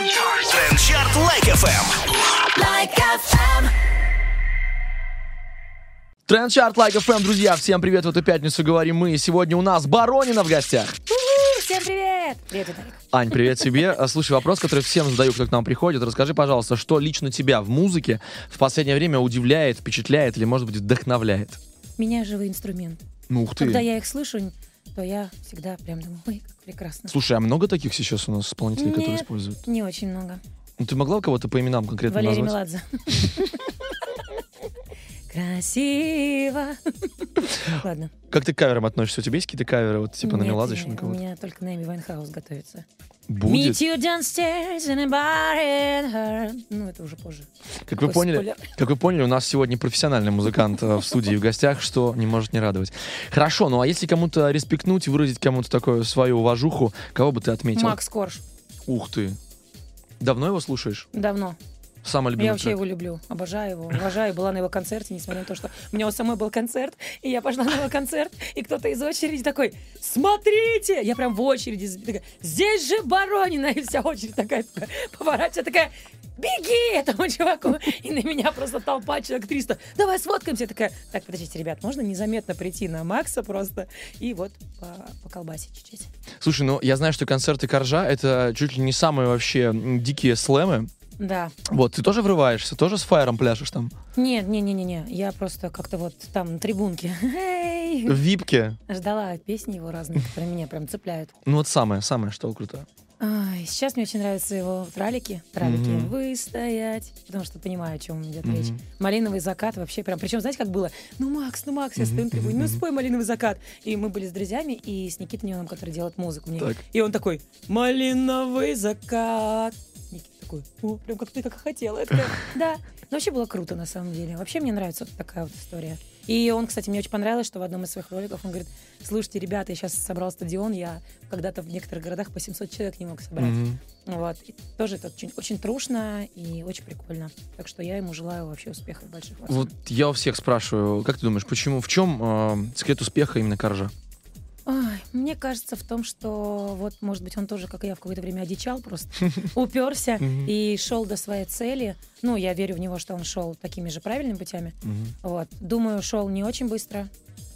Трендчарт Like FM. Like FM. Трендчарт Like FM, друзья, всем привет в эту пятницу, говорим мы. И Сегодня у нас Боронина в гостях. Всем привет! Привет, Виталик. Ань, привет тебе. А, Слушай, вопрос, который всем задаю, кто к нам приходит. Расскажи, пожалуйста, что лично тебя в музыке в последнее время удивляет, впечатляет или, может быть, вдохновляет? Меня живой инструмент. Ну, ух ты. Когда я их слышу, то я всегда прям думаю, ой, как прекрасно. Слушай, а много таких сейчас у нас исполнителей, которые Нет. используют? Не очень много. Ну, ты могла кого-то по именам конкретно Валерий назвать? Меладзе. Красиво. Ладно. Как ты к каверам относишься? У тебя есть какие-то каверы, вот типа на Нет, Меладзе я- еще на У кого-то? меня только на Эми Уайнхаус готовится. Будет. Meet you downstairs in the bar and hurt. Ну, это уже позже. Как вы поняли, спойлер. как вы поняли, у нас сегодня профессиональный музыкант э, в студии в гостях, что не может не радовать. Хорошо, ну а если кому-то респектнуть, выразить кому-то такое свою уважуху, кого бы ты отметил? Макс Корж. Ух ты. Давно его слушаешь? Давно. Самый любимый Я вообще трек? его люблю, обожаю его, уважаю. Была на его концерте, несмотря на то, что у него самой был концерт, и я пошла на его концерт, и кто-то из очереди такой, смотрите! Я прям в очереди, такая, здесь же Боронина, и вся очередь такая, такая поворачивается, такая, беги этому чуваку! И на меня просто толпа, человек 300, давай сфоткаемся. Я такая, так, подождите, ребят, можно незаметно прийти на Макса просто и вот по, поколбасить чуть-чуть. Слушай, ну я знаю, что концерты Коржа — это чуть ли не самые вообще дикие слэмы. Да. Вот, ты тоже врываешься, тоже с фаером пляшешь там? Нет, не, не, не, не. Я просто как-то вот там на трибунке. В випке? Ждала песни его разные, которые меня прям цепляют. Ну вот самое, самое, что крутое. Ай, сейчас мне очень нравятся его тралики. Тралики. Мгм. Выстоять. Потому что понимаю, о чем идет Мгм. речь. Малиновый закат вообще прям. Причем, знаете, как было? Ну, Макс, ну, Макс, я стою на трибуне, ну, спой малиновый закат. И мы были с друзьями и с Никитой Неоном, который делает музыку мне. Так. И он такой, малиновый закат. Такой, о, прям как ты как хотела. Я такая, да. Но вообще было круто, на самом деле. Вообще мне нравится вот такая вот история. И он, кстати, мне очень понравилось, что в одном из своих роликов он говорит, слушайте, ребята, я сейчас собрал стадион, я когда-то в некоторых городах по 700 человек не мог собрать. Мгм. Вот. И тоже это очень, очень трушно и очень прикольно. Так что я ему желаю вообще успехов больших. Вот я у всех спрашиваю, как ты думаешь, почему, в чем э, секрет успеха именно Коржа? Мне кажется в том, что вот, может быть, он тоже, как и я, в какое-то время одичал просто, уперся и шел до своей цели. Ну, я верю в него, что он шел такими же правильными путями. Вот. Думаю, шел не очень быстро.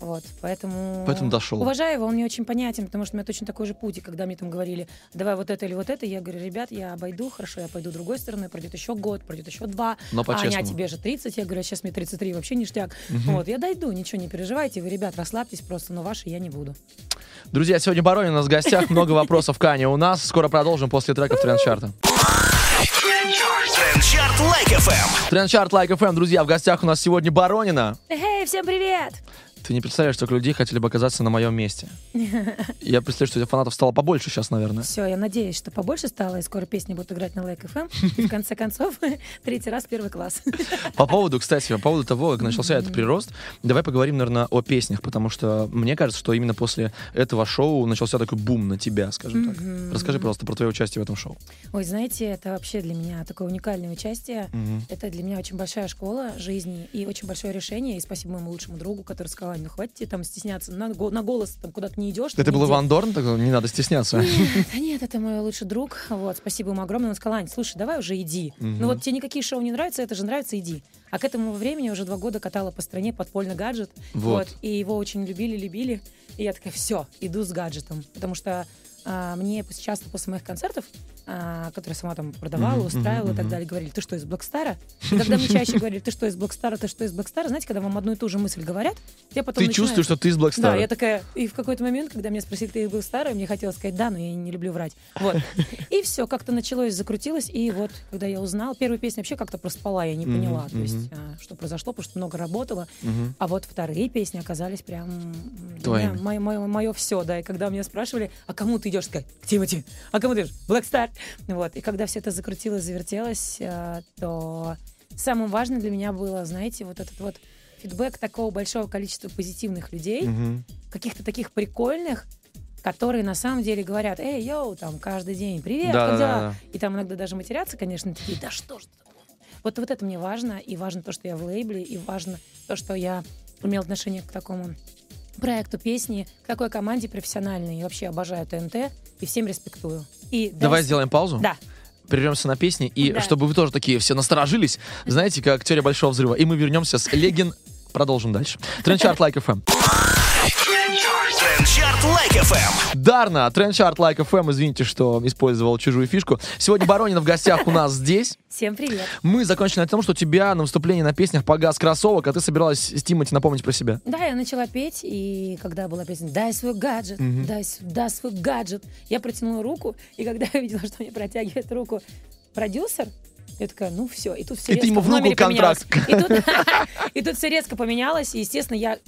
Вот, поэтому... Поэтому дошел. Уважаю его, он мне очень понятен, потому что у меня точно такой же путь. И когда мне там говорили, давай вот это или вот это, я говорю, ребят, я обойду, хорошо, я пойду другой стороной, пройдет еще год, пройдет еще два. Но А, по-честному. Аня, тебе же 30, я говорю, сейчас мне 33, вообще ништяк. Мгм. Вот, я дойду, ничего не переживайте, вы, ребят, расслабьтесь просто, но ваши я не буду. Друзья, сегодня Боронина у нас в гостях. Много вопросов к Ане у нас. Скоро продолжим после треков Трендчарта. Трендчарт Like FM. Трендчарт Like FM, друзья, в гостях у нас сегодня Боронина. Эй, всем привет! Ты не представляешь, сколько людей хотели бы оказаться на моем месте. Я представляю, что у тебя фанатов стало побольше сейчас, наверное. Все, я надеюсь, что побольше стало, и скоро песни будут играть на Like FM. И в конце концов, третий раз первый класс. По поводу, кстати, по поводу того, как начался этот прирост, давай поговорим, наверное, о песнях, потому что мне кажется, что именно после этого шоу начался такой бум на тебя, скажем так. Расскажи, пожалуйста, про твое участие в этом шоу. Ой, знаете, это вообще для меня такое уникальное участие. Это для меня очень большая школа жизни и очень большое решение. И спасибо моему лучшему другу, который сказал, Ну хватит там стесняться, на, го- на голос там куда-то не идешь. Это был нигде». Иван Дорн, так не надо стесняться. Нет, нет, это мой лучший друг. Вот, спасибо ему огромное. Он сказал, Ань, слушай, давай уже иди. Мгм. Ну вот тебе никакие шоу не нравятся, это же нравится, иди. А к этому времени уже два года катала по стране подпольный гаджет. Вот. и его очень любили, любили. И я такая, все, иду с гаджетом. Потому что а, мне часто после моих концертов, а, которые сама там продавала, устраивала мгм, и так далее, говорили, ты что, из Black Star а? И когда мне чаще говорили, ты что, из Блэкстара, ты что, из Блэкстара, знаете, когда вам одну и ту же мысль говорят, я потом Ты начинаю- чувствуешь, что ты из да, Black Star а. я такая, и в какой-то момент, когда меня спросили, ты Black Star, мне хотелось сказать да, но я не люблю врать. Вот. И все, как-то началось, закрутилось, и вот, когда я узнала, первую песню вообще как-то проспала, я не Мгм, поняла, то есть, мгм. а, что произошло, потому что много работала, Мгм. а вот вторые песни оказались прям Твоими. мое, мое, мое все, да, и когда меня спрашивали, а кому ты идешь, сказать, к Тимати, а кому ты идешь, Star, вот, и когда все это закрутилось, завертелось, а, то самым важным для меня было, знаете, вот этот вот фидбэк такого большого количества позитивных людей, Мгм. каких-то таких прикольных, которые на самом деле говорят, эй, йоу, там, каждый день, привет, Да, как да, дела?» да, И там иногда даже матерятся, конечно, такие, да что ж ты такое?» Вот, вот это мне важно, и важно то, что я в лейбле, и важно то, что я имела отношение к такому проекту песни, к такой команде профессиональной. И вообще обожаю ТНТ, и всем респектую. И Давай дальше- сделаем паузу. Да. прервемся на песни, и Да. чтобы вы тоже такие все насторожились, знаете, как теория большого взрыва. И мы вернемся с Леген. Продолжим дальше. Трендчарт Like FM. Трендчарт Like FM. Дарно, Трендчарт Like FM. Извините, что использовал чужую фишку. Сегодня Боронина в гостях у нас здесь. Всем привет. Мы закончили на том, что у тебя на выступлении на песнях погас кроссовок, а ты собиралась с Тимати напомнить про себя. Да, я начала петь, и когда была песня «Дай свой гаджет, дай сюда свой гаджет», я протянула руку, и когда я увидела, что мне протягивает руку продюсер, я такая, ну все, и тут все И ты резко ему в руку контракт. поменялось. И тут, и тут все резко поменялось, и, естественно, я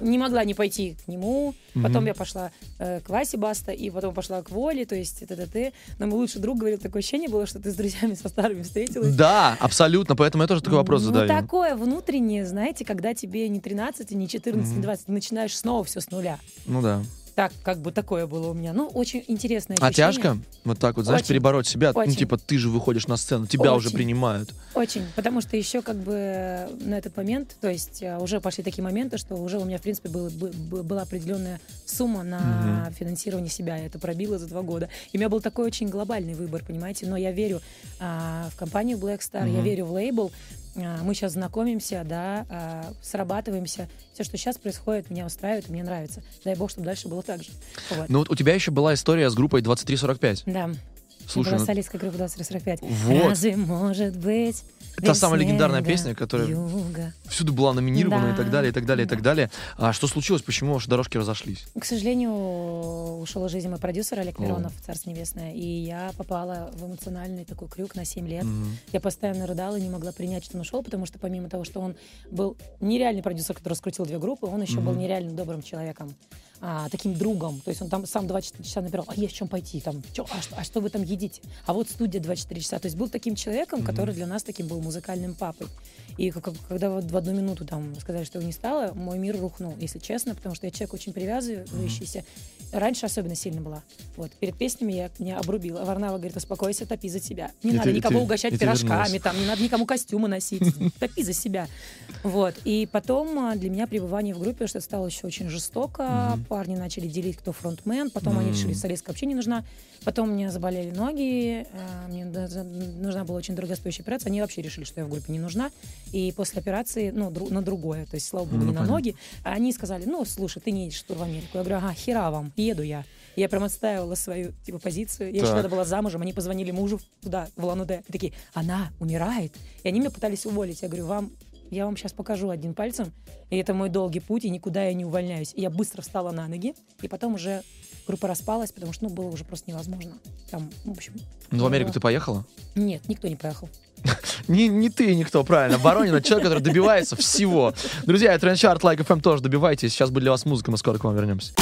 не могла не пойти к нему. Потом я пошла э, к Васе Баста, и потом пошла к Воле, то есть т т Но мой лучший друг говорил, такое ощущение было, что ты с друзьями со старыми встретилась. Да, абсолютно. Поэтому я тоже такой вопрос ну, задаю. такое внутреннее, знаете, когда тебе не 13, не 14, не 20, ты начинаешь снова все с нуля. Ну да. Так, как бы такое было у меня. Ну, очень интересное А ощущение. тяжко? Вот так вот, знаешь, Очень. перебороть себя. Ну, Очень. типа, ты же выходишь на сцену, тебя уже Очень. принимают. Очень, потому что еще как бы на этот момент, то есть э, уже пошли такие моменты, что уже у меня, в принципе, был- бы- бы- была определенная сумма на финансирование себя, я это пробила за два года. И у меня был такой очень глобальный выбор, понимаете, но я верю а, в компанию Black Star, я верю в лейбл, А, мы сейчас знакомимся, да, а, срабатываемся. Все, что сейчас происходит, меня устраивает, мне нравится. Дай бог, чтобы дальше было так же. Вот. Ну вот у тебя еще была история с группой 2345. Да. Слушай, я была ну, солисткой группы 2045. Вот. Разве может быть Та самая легендарная песня, которая- юга? всюду была номинирована и Да. так далее, и так далее, и так далее. А что случилось? Почему ваши дорожки разошлись? К сожалению, ушел из жизни мой продюсер Олег О. Миронов, Царство Небесное, и я попала в эмоциональный такой крюк на 7 лет. Мгм. Я постоянно рыдала и не могла принять, что он ушел, потому что помимо того, что он был нереальный продюсер, который раскрутил две группы, он еще был нереально добрым человеком. А, таким другом. То есть он там сам 24 часа набирал, а есть в чем пойти, там, чё, а, что, а что вы там едите? А вот студия 24 часа. То есть был таким человеком, который для нас таким был музыкальным папой. И как- когда вот в одну минуту там сказали, что его не стало, мой мир рухнул, если честно, потому что я человек очень привязывающийся. Раньше особенно сильно была. Вот. Перед песнями я меня обрубила. Варнава говорит, успокойся, топи за себя. Не И надо ты- никого ты- угощать пирожками, там, не надо никому костюмы носить. Топи за себя. Вот. И потом а, для меня пребывание в группе, что это стало еще очень жестоко. Парни начали делить, кто фронтмен. Потом они решили, солистка вообще не нужна. Потом у меня заболели ноги. а, Мне нужна была очень дорогостоящая операция. Они вообще решили, что я в группе не нужна. И после операции, ну, дру- на другое, то есть, слава богу, Ну, не на понятно. ноги, а они сказали, ну, слушай, ты не едешь в тур в Америку. Я говорю, ага, хера вам, еду я. Я прям отстаивала свою, типа, позицию. Я еще Так. тогда была замужем, они позвонили мужу туда, в Улан-Удэ. И такие, она умирает. И они меня пытались уволить. Я говорю, вам, я вам сейчас покажу одним пальцем, и это мой долгий путь, и никуда я не увольняюсь. И я быстро встала на ноги, и потом уже группа распалась, потому что, ну, было уже просто невозможно. Там, в общем... Ну, в Америку было- ты поехала? Нет, никто не поехал. Не, не ты, никто, правильно. Боронина, человек, который добивается всего. Друзья, Трендчарт, Like FM тоже добивайтесь. Сейчас будет для вас музыка, мы скоро к вам вернемся.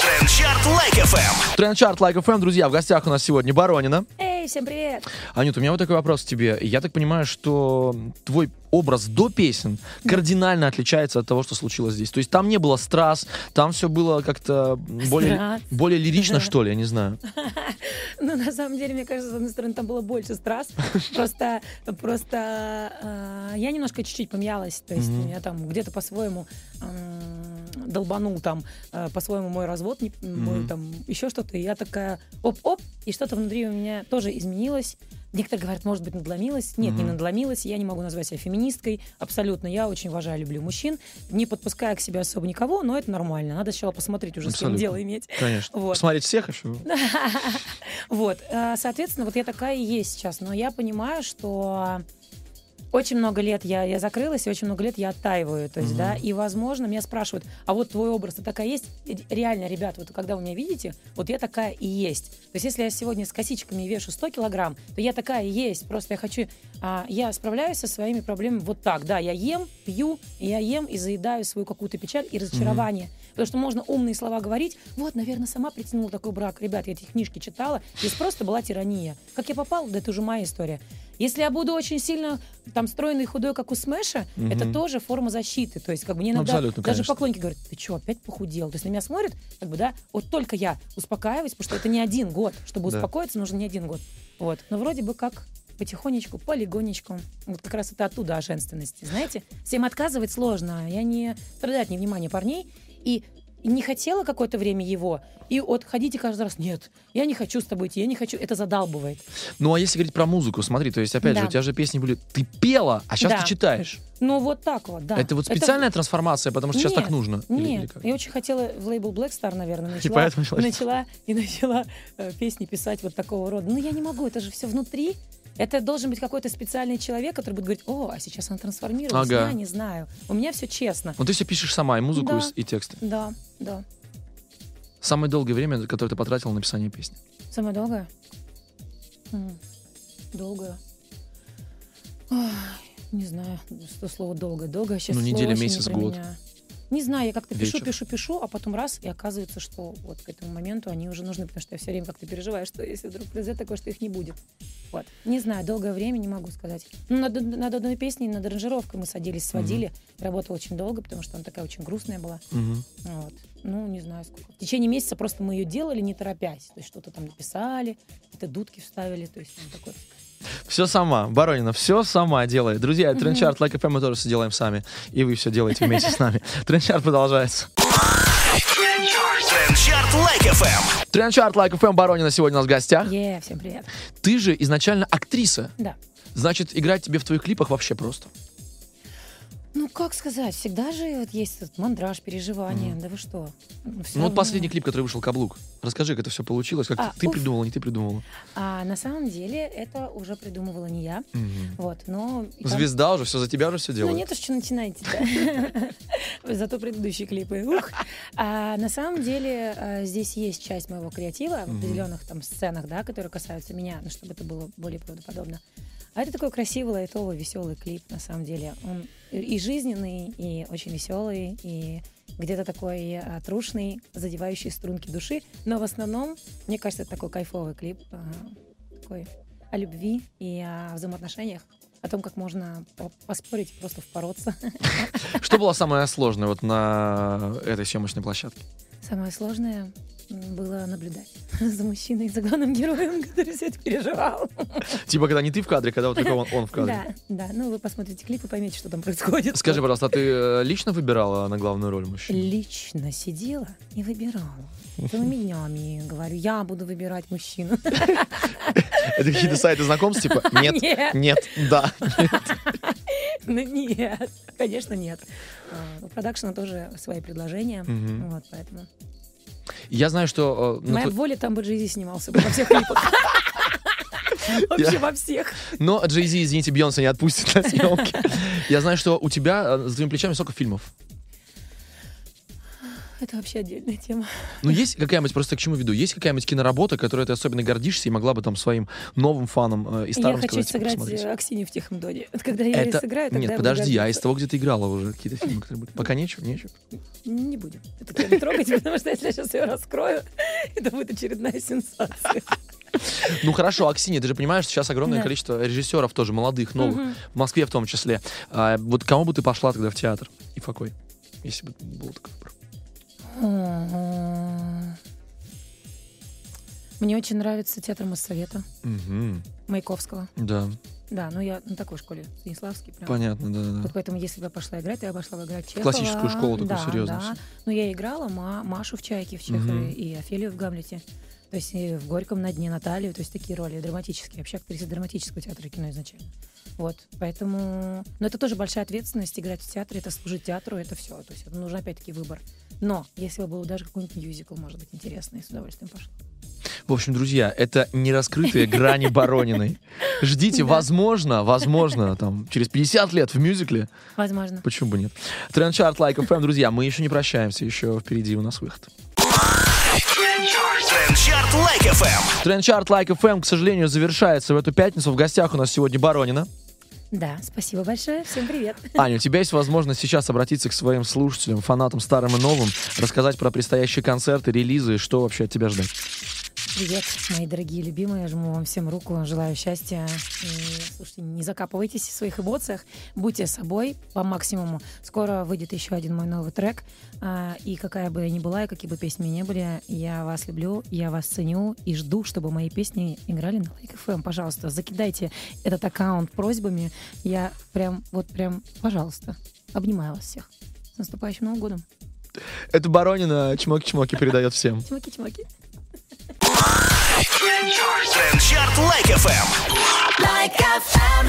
Трендчарт Like FM. Трендчарт, Like FM, друзья, в гостях у нас сегодня Боронина. Эй, всем привет! Анют, у меня вот такой вопрос к тебе. Я так понимаю, что твой образ до песен кардинально отличается от того, что случилось здесь. То есть там не было страз, там все было как-то более, Страз. более лирично, что ли, я не знаю. Ну, на самом деле, мне кажется, с одной стороны, там было больше страз. Просто, просто э, я немножко чуть-чуть помялась. То есть меня там где-то по-своему долбанул там э, по-своему мой развод, не- мой там еще что-то. И я такая оп-оп, и что-то внутри у меня тоже изменилось. Некоторые говорят, может быть, надломилась. Нет, не надломилась. Я не могу назвать себя феминисткой. Абсолютно. Я очень уважаю, люблю мужчин. Не подпуская к себе особо никого, но это нормально. Надо сначала посмотреть уже, с кем Абсолютно. дело иметь. Конечно. Вот. Посмотреть всех еще. Вот, э, соответственно, вот я такая и есть сейчас, но я понимаю, что очень много лет я, я закрылась, и очень много лет я оттаиваю, то есть, да, и, возможно, меня спрашивают, а вот твой образ, ты такая есть? И Реально, ребят, вот когда вы меня видите, вот я такая и есть. То есть, если я сегодня с косичками вешу 100 килограмм, то я такая и есть, просто я хочу, а, я справляюсь со своими проблемами вот так, да, я ем, пью, я ем и заедаю свою какую-то печаль и разочарование. Потому что можно умные слова говорить, вот, наверное, сама притянула такой брак. Ребят, я эти книжки читала, здесь просто была тирания. Как я попала, да это уже моя история. Если я буду очень сильно там стройный и худой, как у Смэша, это тоже форма защиты. То есть, как бы мне иногда абсолютно, даже конечно. поклонники говорят, ты что, опять похудел? То есть на меня смотрят, как бы, да, вот только я успокаиваюсь, потому что это не один год. Чтобы Да. успокоиться, нужно не один год. Вот. Но вроде бы как потихонечку, полигонечку. Вот как раз это оттуда о женственности, знаете? Всем отказывать сложно. Я не страдаю от невнимания парней. И не хотела какое-то время его, и вот ходите каждый раз, нет, я не хочу с тобой идти, я не хочу, это задалбывает. Ну, а если говорить про музыку, смотри, то есть, опять же, Да. у тебя же песни были... Ты пела, а сейчас Да. ты читаешь. Ну, вот так вот, да. Это вот специальная трансформация, потому что сейчас так нужно? Или- или Нет, как? я очень хотела в лейбл Black Star, наверное, начала, поэтому начала начала и начала э, песни писать вот такого рода. Ну, я не могу, это же все внутри. Это должен быть какой-то специальный человек, который будет говорить, о, а сейчас она трансформируется. Ага. Я не знаю. У меня все честно. Ну, ты все пишешь сама, и музыку, Да. и тексты. Да, да. Самое долгое время, которое ты потратил на написание песни. Самое долгое? М, Долгое. Ой, не знаю, что слово долгое. Долгое сейчас Ну, неделя, месяц, год. Не знаю, я как-то пишу, пишу, пишу, а потом раз, и оказывается, что вот к этому моменту они уже нужны, потому что я все время как-то переживаю, что если вдруг произойдет такое, что их не будет. Вот. Не знаю, долгое время не могу сказать. Ну, над, над одной песней, над аранжировкой мы садились, сводили. Работала очень долго, потому что она такая очень грустная была. Мгм. Вот. Ну, не знаю сколько. В течение месяца просто мы ее делали, не торопясь. То есть что-то там написали, какие-то дудки вставили. То есть там такое. Все сама. Баронина все сама делает. Друзья, Трендчарт Like FM мы тоже все делаем сами. И вы все делаете вместе с нами. Трендчарт продолжается. Трендчарт Лайк FM. Трендчарт Like FM Баронина сегодня у нас в гостях. Е, всем привет. Ты же изначально актриса. Да. Значит, играть тебе в твоих клипах вообще просто. Как сказать, всегда же вот есть этот мандраж, переживания. Да вы что? Всё Ну вот равно. последний клип, который вышел, «Каблук». Расскажи, как это все получилось, как А, ты уф. придумала, не ты придумала. А на самом деле это уже придумывала не я. Вот, но... и там- Звезда уже, все за тебя уже все Ну, делает. нет уж, что начинаете. Зато предыдущие клипы. Ух. А на самом деле а, здесь есть часть моего креатива в определенных там сценах, да, которые касаются меня, ну, чтобы это было более правдоподобно. А это такой красивый, лайтовый, веселый клип, на самом деле. Он и жизненный, и очень веселый, и где-то такой а, трушный, задевающий струнки души. Но в основном, мне кажется, это такой кайфовый клип, а, такой о любви и о взаимоотношениях, о том, как можно по- поспорить, просто впороться. Что было самое сложное вот на этой съемочной площадке? Самое сложное было наблюдать за мужчиной, за главным героем, который все это переживал. Типа, когда не ты в кадре, когда вот только он, он в кадре. Да, да. Ну, вы посмотрите клип и поймете, что там происходит. Скажи, пожалуйста, а ты э, лично выбирала на главную роль мужчину? Лично сидела и выбирала. Целыми днями говорю, я буду выбирать мужчину. Это какие-то сайты знакомств, типа? Нет, Нет. нет, да. Ну нет, конечно нет. А, У продакшена тоже свои предложения. Вот, поэтому. Я знаю, что... э, на Моя тво- воля там бы Джизи снимался во всех клипах. Вообще во всех. Но Джей Зи, извините, Бьонса не отпустит на съемки. Я знаю, что у тебя э, за твоими плечами столько фильмов. Это вообще отдельная тема. Ну, есть какая-нибудь, просто к чему веду, есть какая-нибудь киноработа, которой ты особенно гордишься и могла бы там своим новым фанам э, и Я старым хочу сказать, типа, сыграть посмотрите. э, Аксинью в «Тихом доне». Вот когда я ее сыграю, тогда Нет, я подожди, а из того, где ты играла уже какие-то фильмы, которые будут? Пока нечего, нечего. Не будем. Это тему трогать, потому что если я сейчас ее раскрою, это будет очередная сенсация. Ну хорошо, Аксинья, ты же понимаешь, сейчас огромное Да. количество режиссеров тоже, молодых, новых, Мгм. в Москве в том числе. А, вот кому бы ты пошла тогда в театр? И в какой? Если бы был такой выбор. М-м. Мне очень нравится театр Моссовета Мгм. Маяковского. Да, Да, но я на такой школе, Станиславский. Прям. понятно, да, да. Вот поэтому, если бы я пошла играть, то я пошла бы играть Чехова. классическую школу такую да, серьезную Да. Но я играла Ма- Машу в «Чайке» в Чехове Мгм. и Офелию в «Гамлете». То есть и в «Горьком на дне» Наталью. То есть такие роли драматические. Вообще актриса драматического театра и кино изначально. Вот, поэтому... Но это тоже большая ответственность играть в театре, это служить театру, это все. То есть нужен опять-таки выбор. Но если бы был даже какой-нибудь мюзикл, может быть, интересный, с удовольствием пошла. В общем, друзья, это нераскрытые грани Барониной. Ждите, возможно, возможно, там, через 50 лет в мюзикле. Возможно. Почему бы нет? Трендчарт Like FM, друзья, мы еще не прощаемся, еще впереди у нас выход. Трендчарт Лайк FM. Трендчарт к сожалению, завершается в эту пятницу. В гостях у нас сегодня Баронина. Да, спасибо большое. Всем привет. Аня, у тебя есть возможность сейчас обратиться к своим слушателям, фанатам старым и новым, рассказать про предстоящие концерты, релизы, что вообще от тебя ждать. Привет, мои дорогие любимые. Жму вам всем руку, желаю счастья. И, слушайте, не закапывайтесь в своих эмоциях, будьте собой по максимуму. Скоро выйдет еще один мой новый трек. А, И какая бы я ни была, и какие бы песни ни были, я вас люблю, я вас ценю и жду, чтобы мои песни играли на Like FM. Пожалуйста, закидайте этот аккаунт просьбами. Я прям, вот прям, пожалуйста, обнимаю вас всех. С наступающим Новым годом. Это Боронина чмоки-чмоки передает всем. Чмоки-чмоки. Трендчарт Лайк-ФМ. Лайк-ФМ.